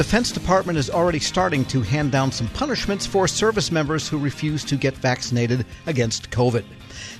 Defense Department is already starting to hand down some punishments for service members who refuse to get vaccinated against COVID.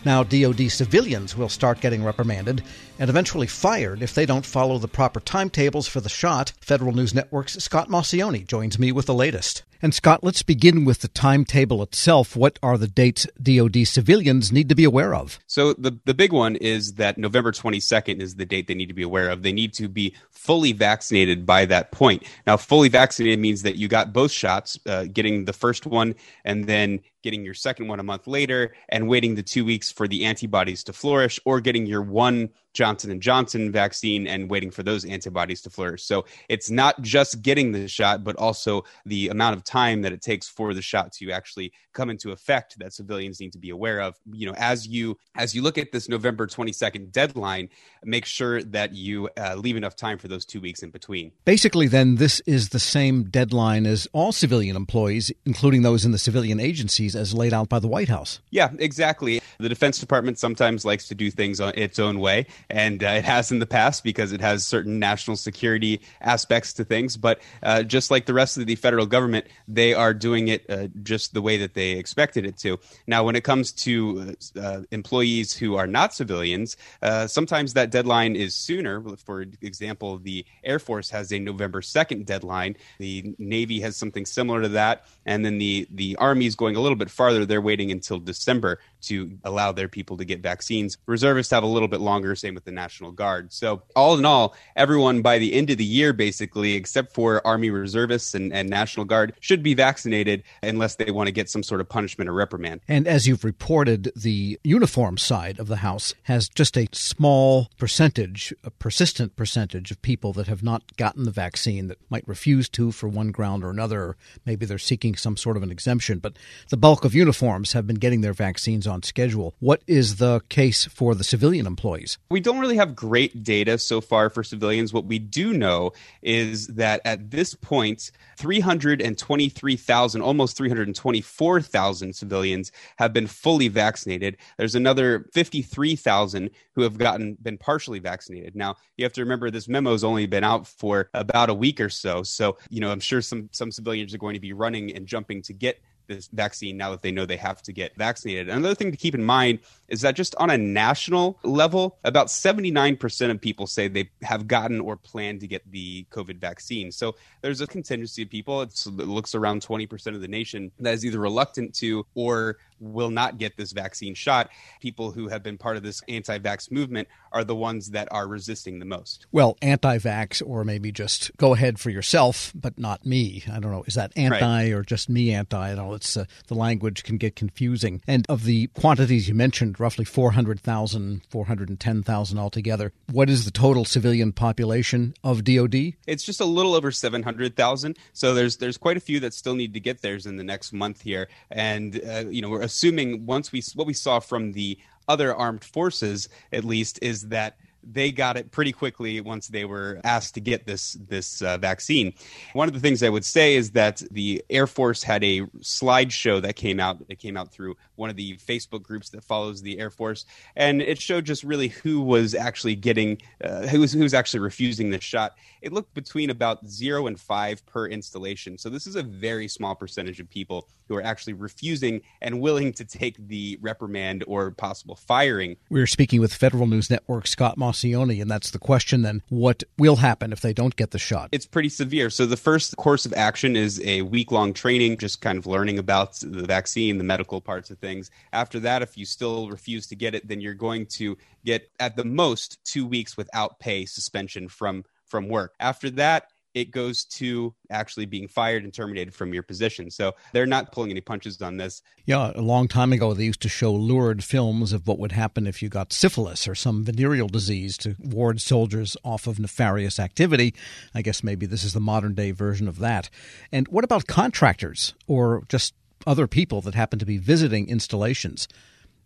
Now, DoD civilians will start getting reprimanded and eventually fired if they don't follow the proper timetables for the shot. Federal News Network's Scott Maucione joins me with the latest. And Scott, let's begin with the timetable itself. What are the dates DoD civilians need to be aware of? So the the big one is that November 22nd is the date they need to be aware of. They need to be fully vaccinated by that point. Now, fully vaccinated means that you got both shots, uh, getting the first one and then getting your second one a month later and waiting the 2 weeks for the antibodies to flourish or getting your one Johnson and Johnson vaccine and waiting for those antibodies to flourish. So it's not just getting the shot, but also the amount of time that it takes for the shot to actually come into effect that civilians need to be aware of. You know, as you as you look at this November 22nd deadline, make sure that you uh, leave enough time for those two weeks in between. Basically, then this is the same deadline as all civilian employees, including those in the civilian agencies, as laid out by the White House. Yeah, exactly. The Defense Department sometimes likes to do things on its own way and uh, it has in the past because it has certain national security aspects to things. But uh, just like the rest of the federal government, they are doing it uh, just the way that they expected it to. Now, when it comes to uh, employees who are not civilians, uh, sometimes that deadline is sooner. For example, the Air Force has a November second deadline. The Navy has something similar to that, and then the the Army is going a little bit farther. They're waiting until December to allow their people to get vaccines. Reservists have a little bit longer. Same with the National Guard. So all in all, everyone by the end of the year, basically, except for Army reservists and, and National Guard, should be vaccinated unless they want to get some sort of punishment or reprimand. And as you've reported, the uniform side of the House has just a small percentage, a persistent percentage of people that have not gotten the vaccine that might refuse to for one ground or another. Maybe they're seeking some sort of an exemption. But the bulk of uniforms have been getting their vaccines on schedule. What is the case for the civilian employees? We don't really have great data so far for civilians. What we do know is that at this point, 323,000, almost 324,000 civilians have been fully vaccinated. There's another 53,000 who have gotten been partially vaccinated. Now, you have to remember this memo has only been out for about a week or so. So, you know, I'm sure some some civilians are going to be running and jumping to get this vaccine now that they know they have to get vaccinated. Another thing to keep in mind is that just on a national level, about 79% of people say they have gotten or plan to get the COVID vaccine. So there's a contingency of people, it looks around 20% of the nation, that is either reluctant to or will not get this vaccine shot. People who have been part of this anti vax movement are the ones that are resisting the most. Well, anti vax, or maybe just go ahead for yourself, but not me. I don't know. Is that anti right. or just me anti? I know. It's, uh, the language can get confusing. And of the quantities you mentioned, roughly 400,000, 410,000 altogether, what is the total civilian population of DoD? It's just a little over 700,000. So there's there's quite a few that still need to get theirs in the next month here. And, uh, you know, we're assuming once we what we saw from the other armed forces at least is that they got it pretty quickly once they were asked to get this this uh, vaccine. One of the things I would say is that the Air Force had a slideshow that came out. It came out through one of the Facebook groups that follows the Air Force, and it showed just really who was actually getting, uh, who was who was actually refusing the shot. It looked between about zero and five per installation. So this is a very small percentage of people who are actually refusing and willing to take the reprimand or possible firing. We're speaking with Federal News Network Scott And that's the question then: what will happen if they don't get the shot? It's pretty severe. So the first course of action is a week long training, just kind of learning about the vaccine, the medical parts of things. After that, if you still refuse to get it, then you're going to get at the most two weeks without pay suspension from from work. After that, it goes to actually being fired and terminated from your position. So they're not pulling any punches on this. Yeah, a long time ago, they used to show lurid films of what would happen if you got syphilis or some venereal disease to ward soldiers off of nefarious activity. I guess maybe this is the modern day version of that. And what about contractors or just other people that happen to be visiting installations.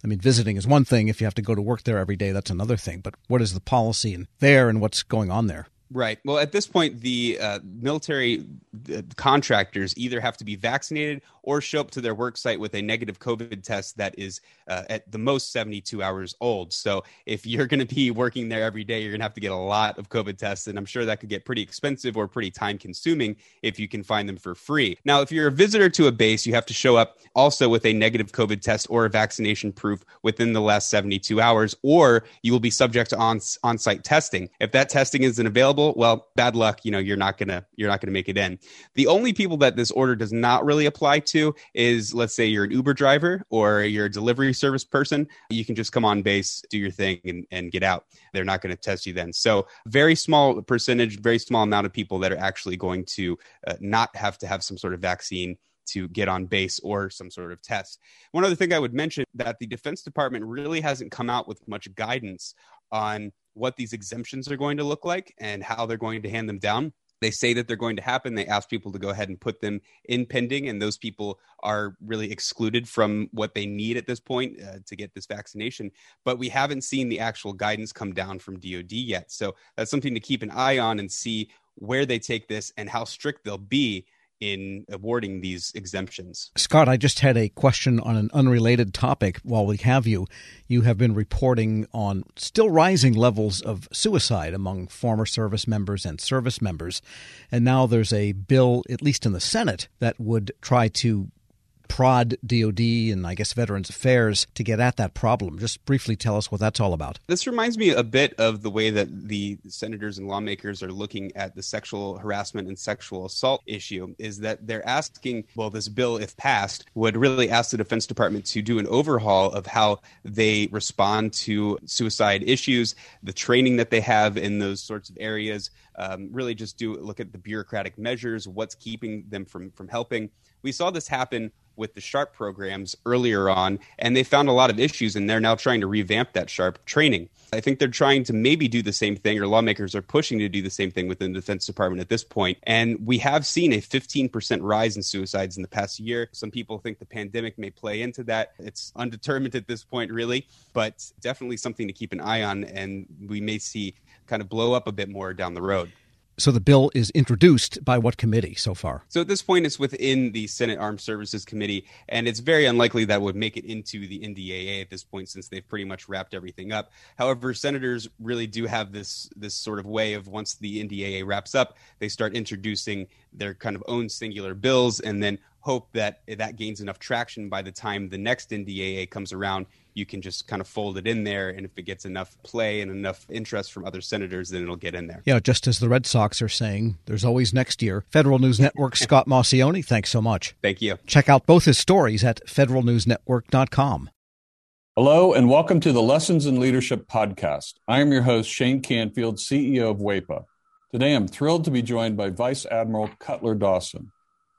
I mean, visiting is one thing. If you have to go to work there every day, that's another thing. But what is the policy in there and what's going on there? Right. Well, at this point, the uh, military uh, contractors either have to be vaccinated or show up to their work site with a negative COVID test that is uh, at the most 72 hours old. So if you're going to be working there every day, you're going to have to get a lot of COVID tests. And I'm sure that could get pretty expensive or pretty time consuming if you can find them for free. Now, if you're a visitor to a base, you have to show up also with a negative COVID test or a vaccination proof within the last 72 hours, or you will be subject to on, on-site testing. If that testing isn't available, well, bad luck. You know, you're not gonna you're not gonna make it in. The only people that this order does not really apply to is, let's say, you're an Uber driver or you're a delivery service person. You can just come on base, do your thing, and, and get out. They're not going to test you then. So, very small percentage, very small amount of people that are actually going to uh, not have to have some sort of vaccine to get on base or some sort of test. One other thing I would mention that the Defense Department really hasn't come out with much guidance on what these exemptions are going to look like and how they're going to hand them down. They say that they're going to happen. They ask people to go ahead and put them in pending, and those people are really excluded from what they need at this point uh, to get this vaccination. But we haven't seen the actual guidance come down from DoD yet. So that's something to keep an eye on and see where they take this and how strict they'll be in awarding these exemptions. Scott, I just had a question on an unrelated topic while we have you. You have been reporting on still rising levels of suicide among former service members and service members. And now there's a bill, at least in the Senate, that would try to prod DOD and I guess Veterans Affairs to get at that problem. Just briefly tell us what that's all about. This reminds me a bit of the way that the senators and lawmakers are looking at the sexual harassment and sexual assault issue is that they're asking, well, this bill, if passed, would really ask the Defense Department to do an overhaul of how they respond to suicide issues, the training that they have in those sorts of areas, um, really just do look at the bureaucratic measures, what's keeping them from from helping. We saw this happen with the SHARP programs earlier on and they found a lot of issues and they're now trying to revamp that SHARP training. I think they're trying to maybe do the same thing or lawmakers are pushing to do the same thing within the defense department at this point. and we have seen a 15% rise in suicides in the past year. Some people think the pandemic may play into that. It's undetermined at this point really but definitely something to keep an eye on and we may see kind of blow up a bit more down the road so the bill is introduced by what committee so far? So at this point, it's within the Senate Armed Services Committee, and it's very unlikely that would make it into the NDAA at this point, since they've pretty much wrapped everything up. However, senators really do have this this sort of way of once the NDAA wraps up, they start introducing their kind of own singular bills, and then hope that that gains enough traction by the time the next NDAA comes around you can just kind of fold it in there. And if it gets enough play and enough interest from other senators, then it'll get in there. Yeah, just as the Red Sox are saying, there's always next year. Federal News Network, Scott Maucione, thanks so much. Thank you. Check out both his stories at federalnewsnetwork.com. Hello, and welcome to the Lessons in Leadership podcast. I am your host, Shane Canfield, CEO of WEPA. Today, I'm thrilled to be joined by Vice Admiral Cutler Dawson.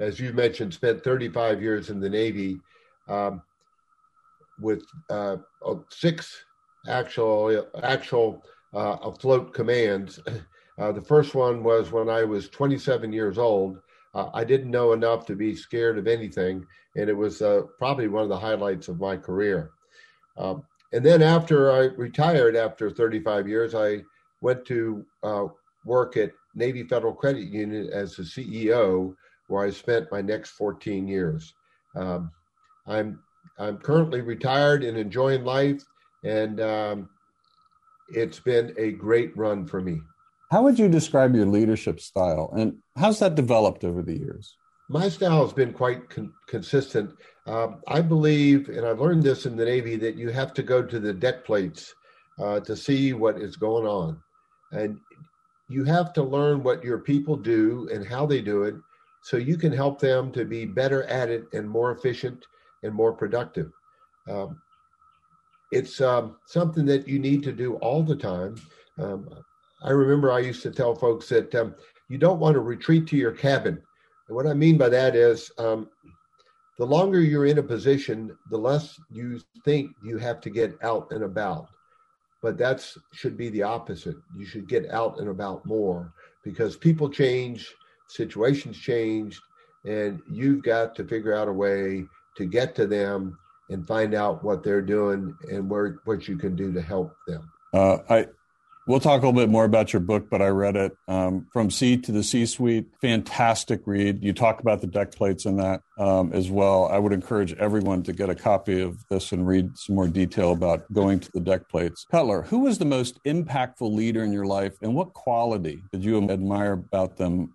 as you mentioned, spent 35 years in the Navy. Um, with uh, six actual actual uh, afloat commands. Uh, the first one was when I was 27 years old. Uh, I didn't know enough to be scared of anything, and it was uh, probably one of the highlights of my career. Um, and then after I retired, after 35 years, I went to uh, work at Navy Federal Credit Union as the CEO, where I spent my next 14 years. Um, I'm I'm currently retired and enjoying life, and um, it's been a great run for me. How would you describe your leadership style, and how's that developed over the years? my style has been quite con- consistent. Um, I believe, and I've learned this in the Navy, that you have to go to the deck plates uh, to see what is going on. And you have to learn what your people do and how they do it so you can help them to be better at it and more efficient and more productive. Um, it's um, something that you need to do all the time. Um, I remember I used to tell folks that um, you don't want to retreat to your cabin. And what I mean by that is um, the longer you're in a position, the less you think you have to get out and about. But that should be the opposite. You should get out and about more because people change, situations changed, and you've got to figure out a way to get to them and find out what they're doing and where what you can do to help them. Uh, I we'll talk a little bit more about your book, but I read it um, from Sea to the C suite. Fantastic read. You talk about the deck plates in that um, as well. I would encourage everyone to get a copy of this and read some more detail about going to the deck plates. Cutler, who was the most impactful leader in your life, and what quality did you admire about them?